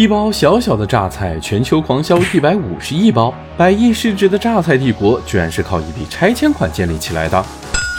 一包小小的榨菜，全球狂销一百五十亿包，百亿市值的榨菜帝国，居然是靠一笔拆迁款建立起来的。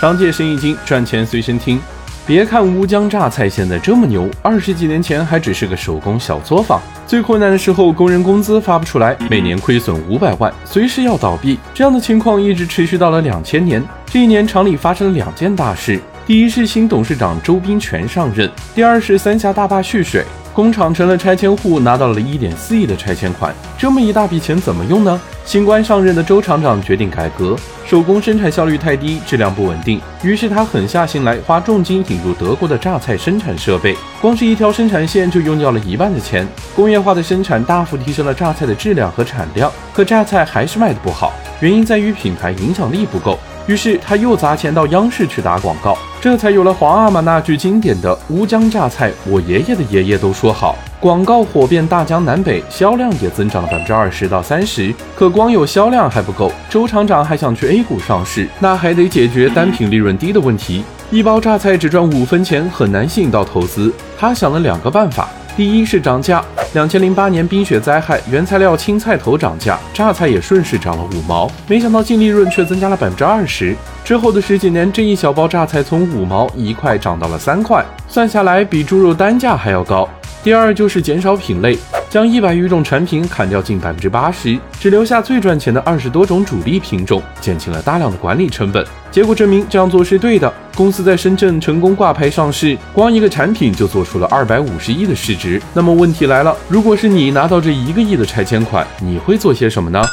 商界生意经，赚钱随身听。别看乌江榨菜现在这么牛，二十几年前还只是个手工小作坊。最困难的时候，工人工资发不出来，每年亏损五百万，随时要倒闭。这样的情况一直持续到了两千年。这一年，厂里发生了两件大事：第一是新董事长周斌全上任；第二是三峡大坝蓄水。工厂成了拆迁户，拿到了一点四亿的拆迁款。这么一大笔钱怎么用呢？新官上任的周厂长决定改革，手工生产效率太低，质量不稳定。于是他狠下心来，花重金引入德国的榨菜生产设备，光是一条生产线就用掉了一半的钱。工业化的生产大幅提升了榨菜的质量和产量，可榨菜还是卖的不好，原因在于品牌影响力不够。于是他又砸钱到央视去打广告，这才有了皇阿玛那句经典的“乌江榨菜，我爷爷的爷爷都说好”。广告火遍大江南北，销量也增长了百分之二十到三十。可光有销量还不够，周厂长还想去 A 股上市，那还得解决单品利润低的问题。一包榨菜只赚五分钱，很难吸引到投资。他想了两个办法。第一是涨价，两千零八年冰雪灾害，原材料青菜头涨价，榨菜也顺势涨了五毛，没想到净利润却增加了百分之二十。之后的十几年，这一小包榨菜从五毛一块涨到了三块，算下来比猪肉单价还要高。第二就是减少品类。将一百余种产品砍掉近百分之八十，只留下最赚钱的二十多种主力品种，减轻了大量的管理成本。结果证明这样做是对的，公司在深圳成功挂牌上市，光一个产品就做出了二百五十亿的市值。那么问题来了，如果是你拿到这一个亿的拆迁款，你会做些什么呢？